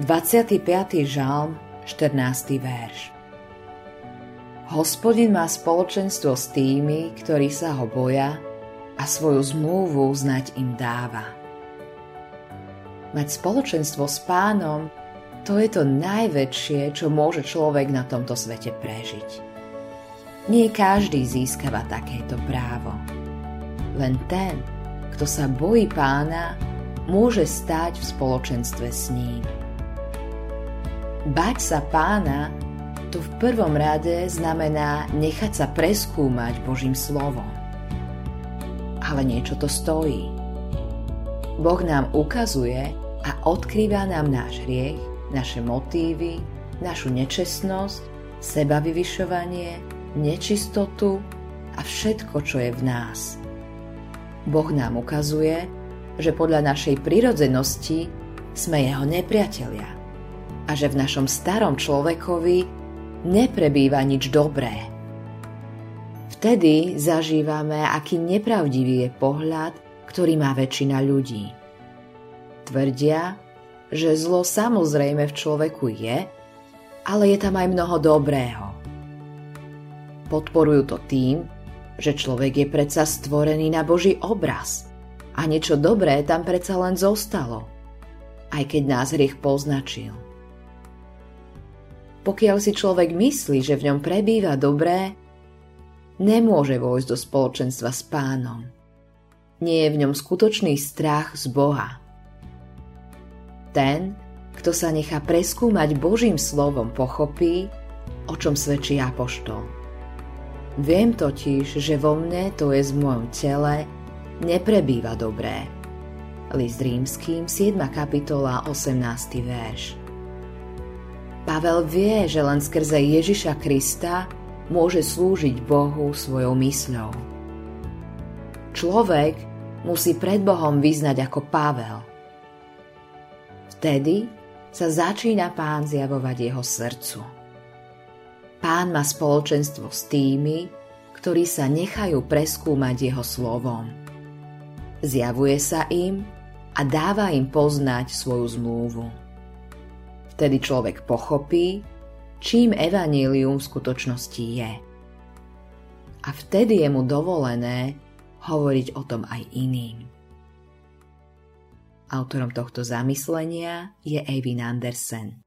25. žalm, 14. verš. Hospodin má spoločenstvo s tými, ktorí sa ho boja a svoju zmluvu znať im dáva. Mať spoločenstvo s pánom, to je to najväčšie, čo môže človek na tomto svete prežiť. Nie každý získava takéto právo. Len ten, kto sa bojí pána, môže stať v spoločenstve s ním. Bať sa pána to v prvom rade znamená nechať sa preskúmať Božím slovom. Ale niečo to stojí. Boh nám ukazuje a odkrýva nám náš hriech, naše motívy, našu nečestnosť, seba vyvyšovanie, nečistotu a všetko, čo je v nás. Boh nám ukazuje, že podľa našej prirodzenosti sme jeho nepriatelia a že v našom starom človekovi neprebýva nič dobré. Vtedy zažívame, aký nepravdivý je pohľad, ktorý má väčšina ľudí. Tvrdia, že zlo samozrejme v človeku je, ale je tam aj mnoho dobrého. Podporujú to tým, že človek je predsa stvorený na Boží obraz a niečo dobré tam predsa len zostalo, aj keď nás hriech poznačil. Pokiaľ si človek myslí, že v ňom prebýva dobré, nemôže vojsť do spoločenstva s pánom. Nie je v ňom skutočný strach z Boha. Ten, kto sa nechá preskúmať Božím slovom, pochopí, o čom svedčí apoštol. Viem totiž, že vo mne, to je v mojom tele, neprebýva dobré. List rímským, 7. kapitola, 18. verš. Pavel vie, že len skrze Ježiša Krista môže slúžiť Bohu svojou mysľou. Človek musí pred Bohom vyznať ako Pavel. Vtedy sa začína pán zjavovať jeho srdcu. Pán má spoločenstvo s tými, ktorí sa nechajú preskúmať jeho slovom. Zjavuje sa im a dáva im poznať svoju zmluvu. Vtedy človek pochopí, čím evanílium v skutočnosti je. A vtedy je mu dovolené hovoriť o tom aj iným. Autorom tohto zamyslenia je Eivin Andersen.